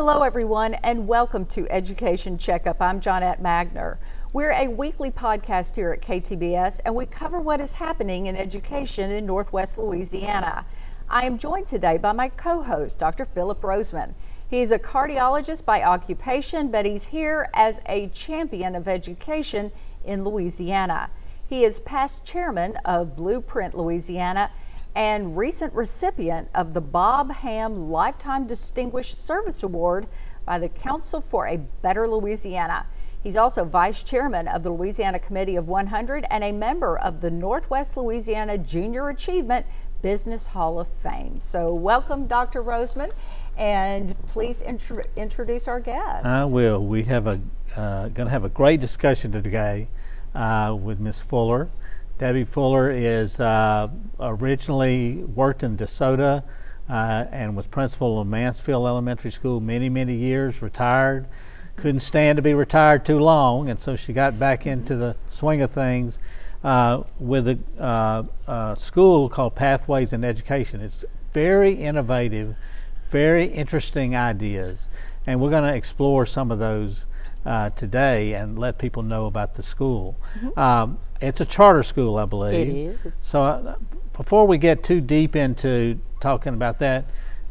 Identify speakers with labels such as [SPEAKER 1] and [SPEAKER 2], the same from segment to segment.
[SPEAKER 1] Hello, everyone, and welcome to Education Checkup. I'm Johnette Magner. We're a weekly podcast here at KTBS, and we cover what is happening in education in Northwest Louisiana. I am joined today by my co host, Dr. Phillip Rozeman. He's a cardiologist by occupation, but he's here as a champion of education in Louisiana. He is past chairman of Blueprint Louisiana and recent recipient of the Bob Ham Lifetime Distinguished Service Award by the Council for a Better Louisiana. He's also vice chairman of the Louisiana Committee of 100 and a member of the Northwest Louisiana Junior Achievement Business Hall of Fame. So, welcome, Dr. Rozeman, and please intro- introduce our guest.
[SPEAKER 2] I will. We have a uh, going to have a great discussion today uh, with Miss Fuller. Debbie Fuller is uh, originally worked in DeSoto uh, and was principal of Mansfield Elementary School many, many years, retired. Couldn't stand to be retired too long, and so she got back into the swing of things uh, with a uh, uh, school called Pathways in Education. It's very innovative, very interesting ideas, and we're going to explore some of those uh, today and let people know about the school. Mm-hmm. Um, it's a charter school, I believe.
[SPEAKER 3] It is.
[SPEAKER 2] So uh, before we get too deep into talking about that,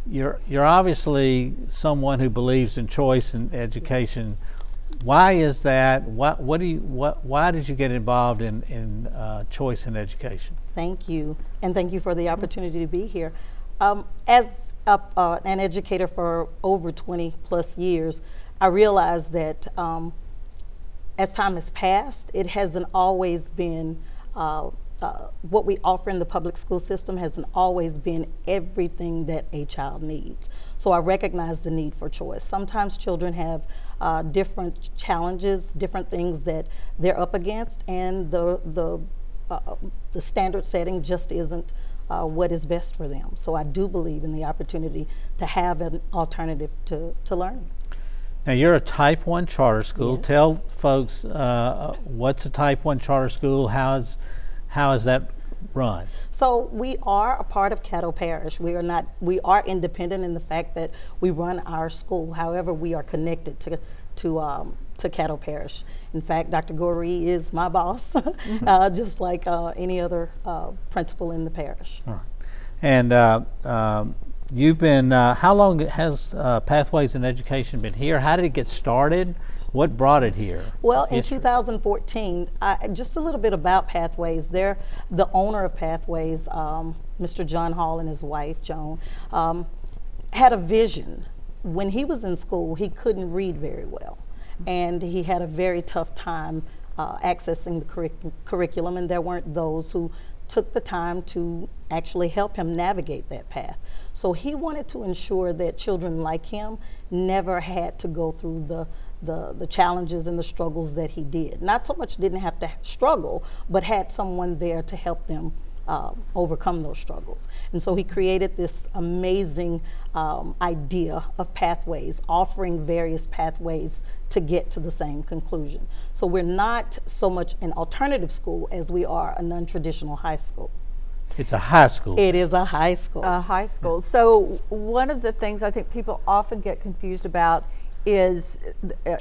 [SPEAKER 2] you're you're obviously someone who believes in choice in education. Why is that? What what do you what why did you get involved in in uh, choice in education?
[SPEAKER 3] Thank you, and thank you for the opportunity to be here. Um, as a, uh, an educator for over 20 plus years, I realized that um, as time has passed, it hasn't always been uh, uh, what we offer in the public school system hasn't always been everything that a child needs. So I recognize the need for choice. Sometimes children have uh, different challenges, different things that they're up against, and the the uh, the standard setting just isn't uh, what is best for them. So I do believe in the opportunity to have an alternative to, to learning.
[SPEAKER 2] Now, you're a Type 1 charter school.
[SPEAKER 3] Yes.
[SPEAKER 2] Tell folks uh, what's a Type 1 charter school, how is, how is that run?
[SPEAKER 3] So we are a part of Caddo Parish. We are not. We are independent in the fact that we run our school. However, we are connected to to um, to Caddo Parish. In fact, Dr. Goree is my boss, mm-hmm. uh, just like uh, any other uh, principal in the parish.
[SPEAKER 2] And uh, um, You've been, uh, how long has uh, Pathways in Education been here? How did it get started? What brought it here?
[SPEAKER 3] Well, in 2014, I, just a little bit about Pathways. They're the owner of Pathways, um, Mr. John Hall and his wife, Joan, um, had a vision. When he was in school, he couldn't read very well, and he had a very tough time uh, accessing the curric- curriculum, and there weren't those who took the time to actually help him navigate that path. So he wanted to ensure that children like him never had to go through the the, the challenges and the struggles that he did. Not so much didn't have to struggle, but had someone there to help them uh, overcome those struggles. And so he created this amazing um, idea of pathways, offering various pathways to get to the same conclusion. So we're not so much an alternative school as we are a non traditional high school.
[SPEAKER 2] It's a high school.
[SPEAKER 3] It is a high school.
[SPEAKER 1] A high school. So one of the things I think people often get confused about is uh,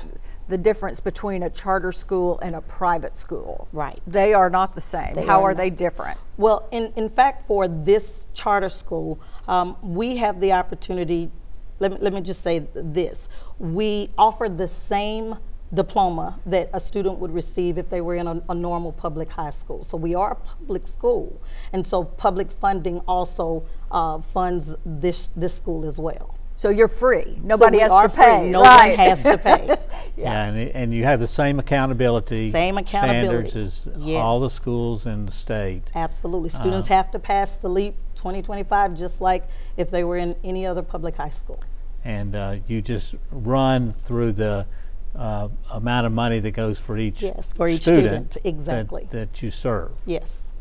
[SPEAKER 1] the difference between a charter school and a private school.
[SPEAKER 3] Right.
[SPEAKER 1] They are not the same.
[SPEAKER 3] They
[SPEAKER 1] How
[SPEAKER 3] are
[SPEAKER 1] are, they different?
[SPEAKER 3] Well, in, in fact, for this charter school, um, we have the opportunity, let me, let me just say this. We offer the same diploma that a student would receive if they were in a, a, normal public high school. So we are a public school, and so public funding also uh, funds this this school as well.
[SPEAKER 1] So you're free. Nobody
[SPEAKER 3] so
[SPEAKER 1] has to pay.
[SPEAKER 3] Free. No
[SPEAKER 1] right.
[SPEAKER 3] one has to pay.
[SPEAKER 2] yeah, yeah and, and, you have the same accountability,
[SPEAKER 3] same accountability
[SPEAKER 2] standards as
[SPEAKER 3] yes.
[SPEAKER 2] all the schools in the state.
[SPEAKER 3] Absolutely. Students uh, have to pass the LEAP 2025 just like if they were in any other public high school.
[SPEAKER 2] And uh, you just run through the uh, amount of money that goes for each
[SPEAKER 3] yes for each
[SPEAKER 2] student,
[SPEAKER 3] student, exactly
[SPEAKER 2] that, that, you serve.
[SPEAKER 3] Yes.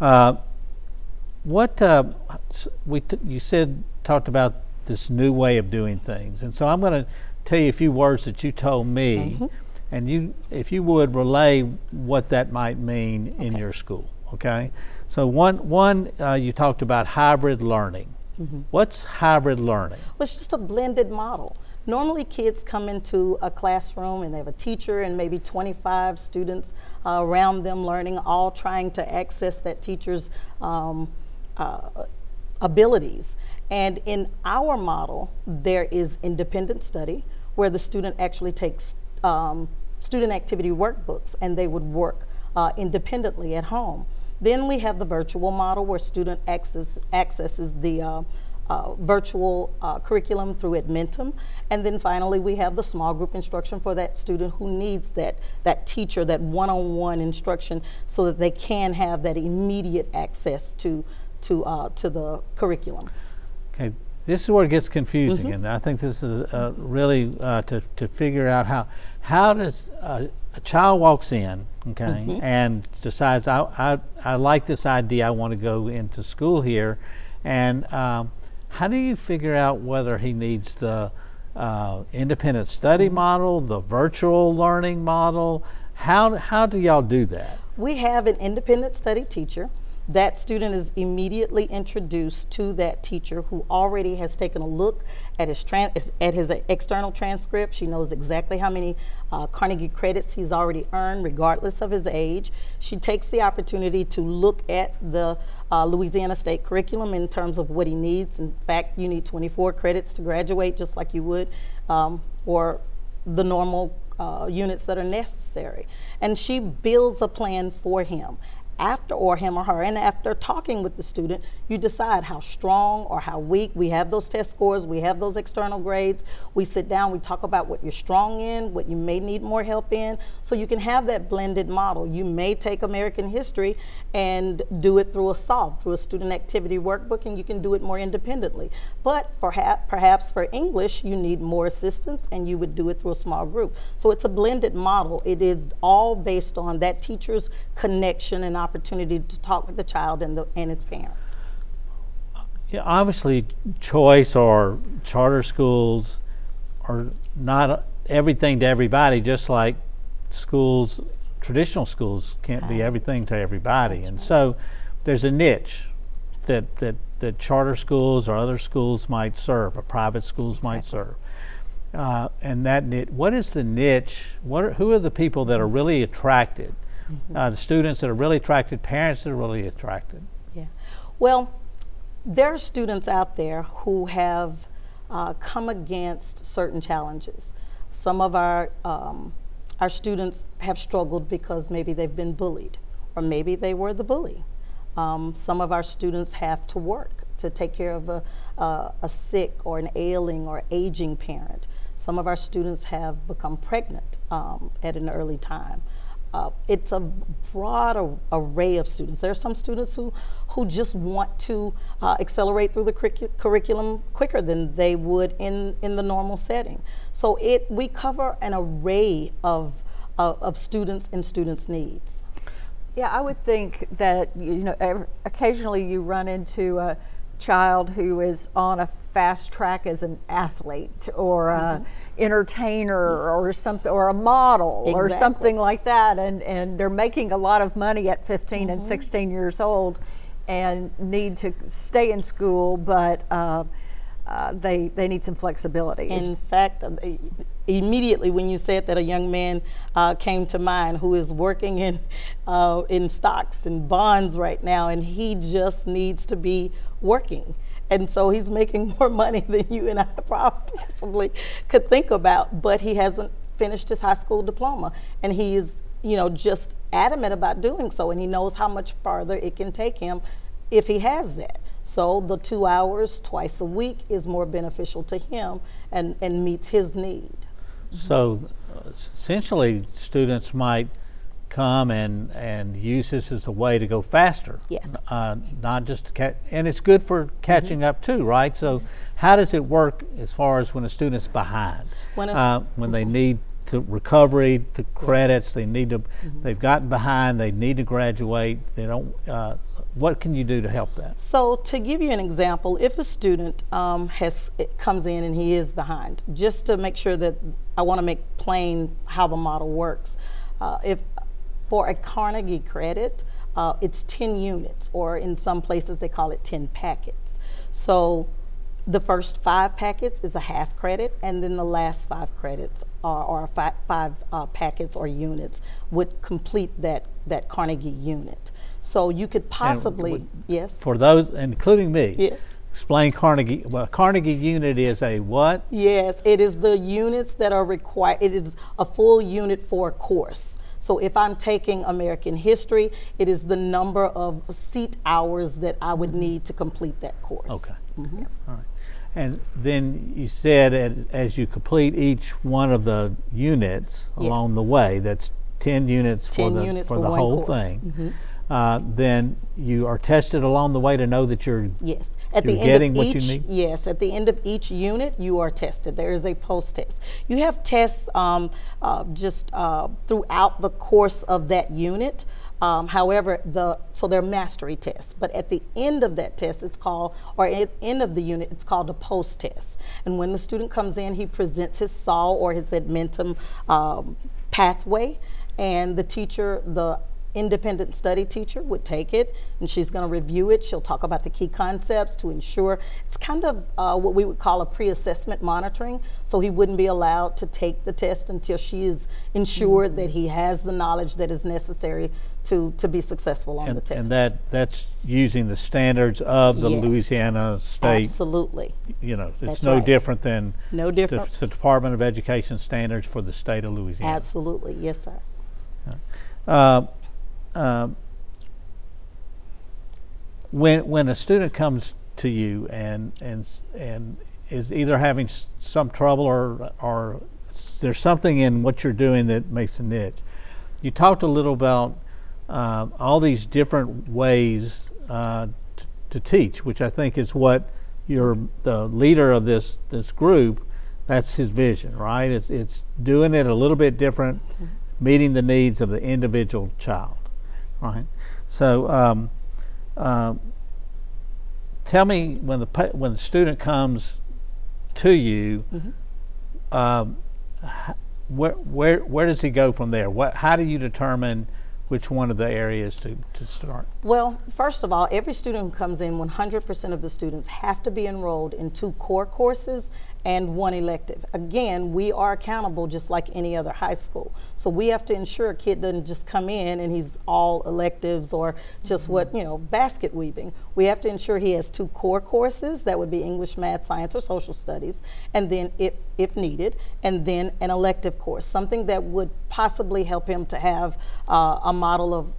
[SPEAKER 2] Uh, what uh, we t- you said talked about this new way of doing things, and so I'm going to tell you a few words that you told me, mm-hmm. and you if you would relay what that might mean okay. in your school. Okay. So one one uh, you talked about hybrid learning. Mm-hmm. What's hybrid learning?
[SPEAKER 3] Well, it's just a blended model Normally, kids come into a classroom and they have a teacher and maybe 25 students uh, around them learning, all trying to access that teacher's um, uh, abilities. And in our model, there is independent study where the student actually takes um, student activity workbooks and they would work uh, independently at home. Then we have the virtual model where student access, accesses the uh, uh, virtual uh, curriculum through Edmentum. And then finally, we have the small group instruction for that student who needs that, that teacher, that one-on-one instruction so that they can have that immediate access to, to, uh, to the curriculum.
[SPEAKER 2] Okay, this is where it gets confusing, and I think this is uh, really uh, to, to figure out how how does uh, a child walks in, okay, and decides I, I I like this idea, I want to go into school here, and um, how do you figure out whether he needs the uh, independent study model, the virtual learning model? How how do y'all do that?
[SPEAKER 3] We have an independent study teacher. That student is immediately introduced to that teacher who already has taken a look at his, at his external transcript. She knows exactly how many uh, Carnegie credits he's already earned, regardless of his age. She takes the opportunity to look at the uh, Louisiana State curriculum in terms of what he needs. In fact, you need 24 credits to graduate, just like you would um, for the normal uh, units that are necessary. And she builds a plan for him after or him or her and after talking with the student you decide how strong or how weak. We have those test scores we have those external grades. We sit down we talk about what you're strong in what you may need more help in. So you can have that blended model. You may take american history and do it through a solve through a student activity workbook and you can do it more independently. But perhaps perhaps for english you need more assistance and you would do it through a small group. So it's a blended model. It is all based on that teacher's connection and opportunity to talk with the child and, the, and its parent.
[SPEAKER 2] Yeah, obviously, choice or charter schools are not everything to everybody, just like schools, traditional schools can't be everything to everybody. and so there's a niche that, that, that charter schools or other schools might serve, or private schools might serve. Uh, and that niche, what is the niche? What are, who are the people that are really attracted? Uh, the students that are really attracted, parents that are really attracted.
[SPEAKER 3] Yeah. Well, there are students out there who have uh, come against certain challenges. Some of our um, our students have struggled because maybe they've been bullied, or maybe they were the bully. Um, some of our students have to work to take care of a, uh, a sick or an ailing or aging parent. Some of our students have become pregnant um, at an early time. Uh, it's a broad a, array of students. There are some students who, who just want to uh, accelerate through the curricu curriculum quicker than they would in, in the normal setting. So it, we cover an array of, uh, of students and students' needs.
[SPEAKER 1] Yeah, I would think that you know occasionally you run into a child who is on a fast track as an athlete or a mm-hmm. Entertainer or something or a model exactly. or something like that and and they're making a lot of money at 15 mm-hmm. and 16 years old and need to stay in school but uh, uh, they they need some flexibility.
[SPEAKER 3] In fact, uh, immediately when you said that, a young man uh, came to mind who is working in uh, in stocks and bonds right now, and he just needs to be working. And so he's making more money than you and I possibly could think about, but he hasn't finished his high school diploma, and he is you know just adamant about doing so, and he knows how much farther it can take him if he has that. So the two hours twice a week is more beneficial to him and, and meets his need.
[SPEAKER 2] So uh, essentially, students might come and, and use this as a way to go faster.
[SPEAKER 3] Yes.
[SPEAKER 2] Uh, not just to catch, and it's good for catching mm-hmm. up too, right? So, how does it work as far as when a student's behind? When, uh, when they need to recovery to credits, yes. they need to, mm-hmm. they've gotten behind, they need to graduate, they don't, uh, what can you do to help that?
[SPEAKER 3] So, to give you an example, if a student um, has comes in and he is behind, just to make sure that I want to make plain how the model works. Uh, if for a Carnegie credit, uh, it's 10 units, or in some places they call it 10 packets. So, The first five packets is a half credit, and then the last five credits are, or five, five uh, packets or units would complete that, that Carnegie unit. So you could possibly,
[SPEAKER 2] would-
[SPEAKER 3] yes,
[SPEAKER 2] For those, including me,
[SPEAKER 3] yes.
[SPEAKER 2] explain Carnegie. Well, Carnegie unit is a what?
[SPEAKER 3] Yes, it is the units that are required, it is a full unit for a course. So if I'm taking American history, it is the number of seat hours that I would need to complete that course.
[SPEAKER 2] Okay. All right. And then you said as, as you complete each one of the units along
[SPEAKER 3] Yes.
[SPEAKER 2] the way, that's 10 units for
[SPEAKER 3] 10
[SPEAKER 2] the,
[SPEAKER 3] units
[SPEAKER 2] for
[SPEAKER 3] for
[SPEAKER 2] the
[SPEAKER 3] one
[SPEAKER 2] whole
[SPEAKER 3] course. Mm-hmm.
[SPEAKER 2] thing. Uh, then you are tested along the way to know that you're
[SPEAKER 3] Yes. At
[SPEAKER 2] You're
[SPEAKER 3] the end of each yes, at the end of each unit, you are tested. There is a post test. You have tests um, uh, just uh, throughout the course of that unit. Um, however, the so they're mastery tests, but at the end of that test, it's called, or at the end of the unit, it's called a post test. And when the student comes in, he presents his SAW or his Edmentum um, pathway, and the teacher, the independent study teacher would take it and she's going to review it. She'll talk about the key concepts to ensure it's kind of uh, what we would call a pre assessment monitoring. So he wouldn't be allowed to take the test until she is ensured that he has the knowledge that is necessary to, to be successful on the test.
[SPEAKER 2] and that that's using the standards of the
[SPEAKER 3] Yes.
[SPEAKER 2] Louisiana state.
[SPEAKER 3] Absolutely.
[SPEAKER 2] You know, it's
[SPEAKER 3] That's
[SPEAKER 2] no
[SPEAKER 3] right.
[SPEAKER 2] different than
[SPEAKER 3] No
[SPEAKER 2] the,
[SPEAKER 3] different.
[SPEAKER 2] the Department of Education standards for the state of Louisiana.
[SPEAKER 3] Absolutely. Yes, sir.
[SPEAKER 2] Uh, um, when when a student comes to you and and and is either having some trouble or or there's something in what you're doing that makes a niche. You talked a little about um, all these different ways uh, t- to teach, which I think is what you're the leader of this this group. That's his vision, right? It's it's doing it a little bit different, meeting the needs of the individual child, right? So, um, um, tell me when the pa- when the student comes to you, um, where where where does he go from there? What how do you determine which one of the areas to, to start?
[SPEAKER 3] Well, first of all, every student who comes in, 100% of the students have to be enrolled in two core courses and one elective. Again, we are accountable just like any other high school. So we have to ensure a kid doesn't just come in and he's all electives or just what, you know, basket weaving. We have to ensure he has two core courses, that would be English, Math, Science, or Social Studies, and then if, if needed, and then an elective course, something that would possibly help him to have uh, a model of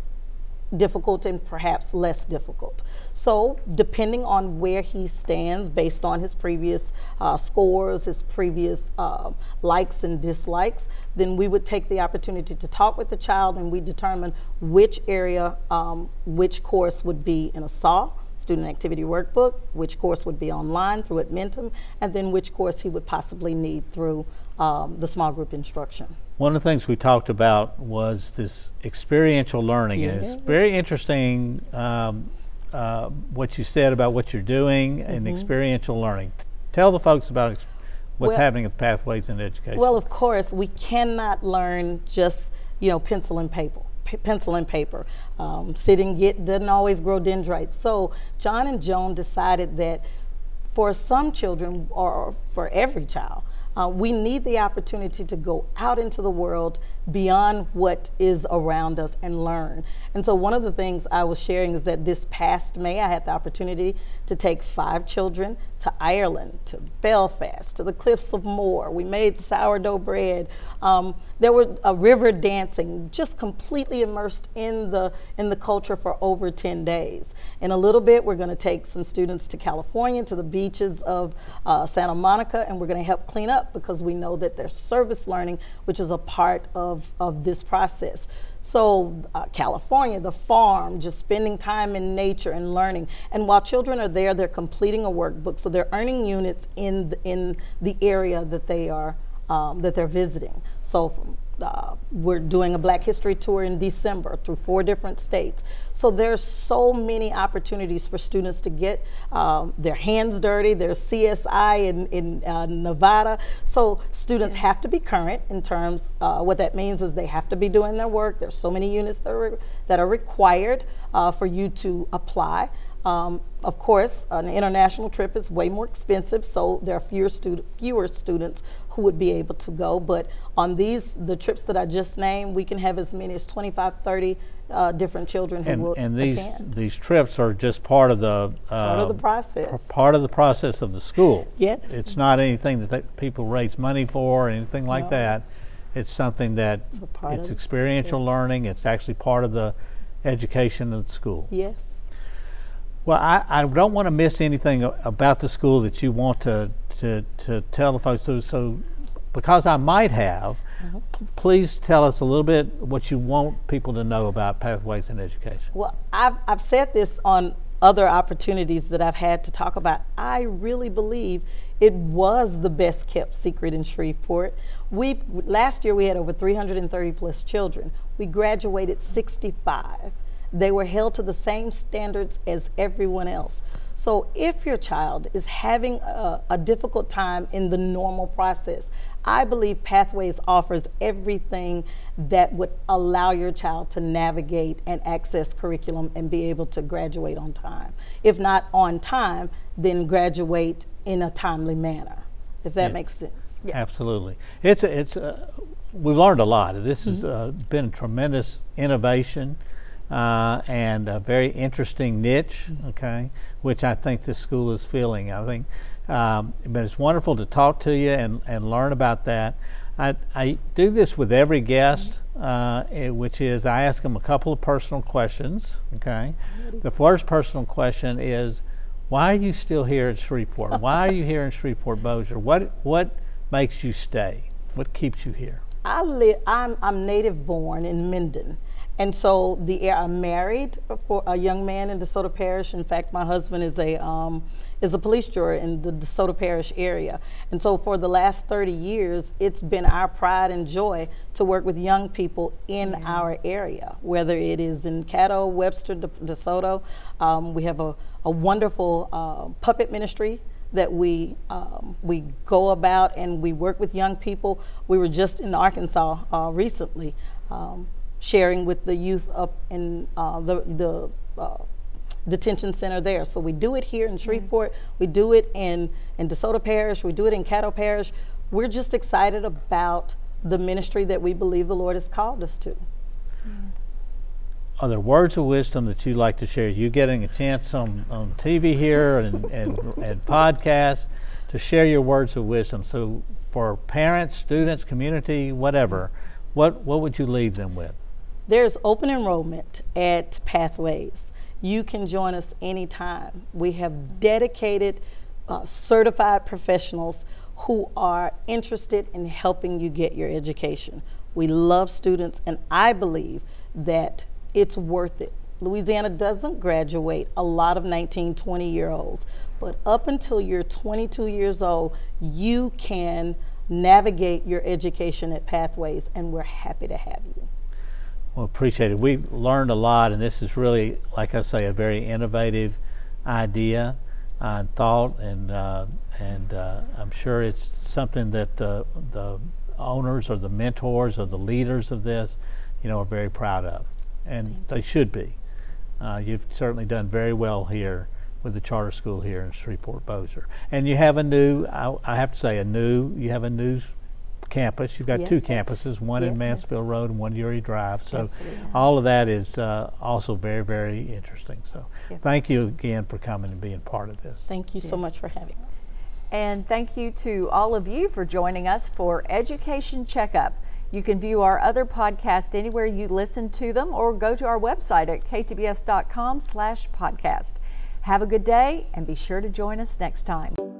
[SPEAKER 3] difficult and perhaps less difficult. So, depending on where he stands based on his previous uh, scores, his previous uh, likes and dislikes, then we would take the opportunity to talk with the child and we determine which area, um, which course would be in a SAW. Student activity workbook, which course would be online through Edmentum, and then which course he would possibly need through um, the small group instruction.
[SPEAKER 2] One of the things we talked about was this experiential learning, and it's very interesting um, uh, what you said about what you're doing and experiential learning. Tell the folks about ex- what's
[SPEAKER 3] Well-
[SPEAKER 2] happening with Pathways in Education.
[SPEAKER 3] Well, of course, we cannot learn just you know pencil and paper. Pencil and paper. Um, sitting get doesn't always grow dendrites. So John and Joan decided that for some children, or for every child, uh, we need the opportunity to go out into the world beyond what is around us and learn. And so, one of the things I was sharing is that this past May, I had the opportunity to take five children to Ireland, to Belfast, to the Cliffs of Moher. We made sourdough bread. Um, there were a river dancing, just completely immersed in the in the culture for over 10 days. In a little bit, we're going to take some students to California, to the beaches of uh, Santa Monica, and we're going to help clean up because we know that there's service learning, which is a part of, of this process. So, uh, California, the farm, just spending time in nature and learning. And while children are there, they're completing a workbook, so they're earning units in the, in the area that they are um, that they're visiting. So, uh, we're doing a Black History tour in December through four different states. So there's so many opportunities for students to get um, their hands dirty. There's CSI in, in uh, Nevada. So students have to be current in terms, uh, what that means is they have to be doing their work. There's so many units that are, that are required uh, for you to apply. Um, of course, an international trip is way more expensive, so there are fewer, stud- fewer students who would be able to go. But on these, the trips that I just named, we can have as many as 25, 30 uh, different children who
[SPEAKER 2] And,
[SPEAKER 3] will
[SPEAKER 2] and these,
[SPEAKER 3] attend.
[SPEAKER 2] these trips are just part of the.
[SPEAKER 3] Part of the
[SPEAKER 2] uh,
[SPEAKER 3] process.
[SPEAKER 2] p- Part of the process of the school.
[SPEAKER 3] Yes.
[SPEAKER 2] It's not anything that they- people raise money for or anything like
[SPEAKER 3] No.
[SPEAKER 2] that. It's something that,
[SPEAKER 3] part
[SPEAKER 2] it's experiential learning, it's actually part of the education of the school.
[SPEAKER 3] Yes.
[SPEAKER 2] Well, I, I don't want to miss anything about the school that you want to, to, to tell the folks. So, so because I might have,
[SPEAKER 3] Mm-hmm.
[SPEAKER 2] p- please tell us a little bit what you want people to know about Pathways in Education.
[SPEAKER 3] Well, I've, I've said this on other opportunities that I've had to talk about. I really believe it was the best kept secret in Shreveport. We last year we had over 330 plus children. We graduated 65. They were held to the same standards as everyone else. So if your child is having a, a difficult time in the normal process, I believe Pathways offers everything that would allow your child to navigate and access curriculum and be able to graduate on time. If not on time, then graduate in a timely manner, if that
[SPEAKER 2] Yeah.
[SPEAKER 3] makes sense.
[SPEAKER 2] Absolutely. It's a, it's a, we've learned a lot. This has
[SPEAKER 3] Mm-hmm.
[SPEAKER 2] uh, been a tremendous innovation uh, and a very interesting niche, okay, which I think this school is filling. I think, um, but it's wonderful to talk to you and, and learn about that. I, I do this with every guest, uh, eh, which is I ask them a couple of personal questions, okay. The first personal question is, why are you still here at Shreveport? Why are you here in Shreveport Bossier? What what makes you stay? What keeps you here?
[SPEAKER 3] I live. I'm I'm native born in Minden, and so the I'm married for a young man in DeSoto Parish. In fact, my husband is a um, is a police juror in the DeSoto Parish area, and so for the last 30 years, it's been our pride and joy to work with young people in our area, whether it is in Caddo, Webster, De- DeSoto. Um, we have a a wonderful uh, puppet ministry that we um, we go about and we work with young people. We were just in Arkansas uh, recently, um, sharing with the youth up in uh, the the uh, detention center there. So we do it here in Shreveport. We do it in in DeSoto Parish. We do it in Caddo Parish. We're just excited about the ministry that we believe the Lord has called us to.
[SPEAKER 2] Are there words of wisdom that you'd like to share? You getting a chance on, on TV here and, and, and podcasts to share your words of wisdom. So for parents, students, community, whatever, what, what would you leave them with?
[SPEAKER 3] There's open enrollment at Pathways. You can join us anytime. We have dedicated, uh, certified professionals who are interested in helping you get your education. We love students, and I believe that it's worth it. Louisiana doesn't graduate a lot of 19, 20 year olds, but up until you're 22 years old, you can navigate your education at Pathways, and we're happy to have you.
[SPEAKER 2] Well, appreciate it. We've learned a lot, and this is really, like I say, a very innovative idea uh, and thought, and uh, and uh, I'm sure it's something that the the owners or the mentors or the leaders of this, you know, are very proud of, and they should be. Uh, you've certainly done very well here with the charter school here in Shreveport Bossier, and you have a new, I, I have to say, a new. You have a new campus. You've got two campuses, one in
[SPEAKER 3] Yes.
[SPEAKER 2] Mansfield Road and one Youree Drive. So
[SPEAKER 3] Absolutely.
[SPEAKER 2] all of that is uh, also very, very interesting. So
[SPEAKER 1] Yeah.
[SPEAKER 2] thank you again for coming and being part of this.
[SPEAKER 3] Thank you so much for having us.
[SPEAKER 1] And thank you to all of you for joining us for Education Checkup. You can view our other podcasts anywhere you listen to them or go to our website at ktbs.com slash podcast. Have a good day and be sure to join us next time.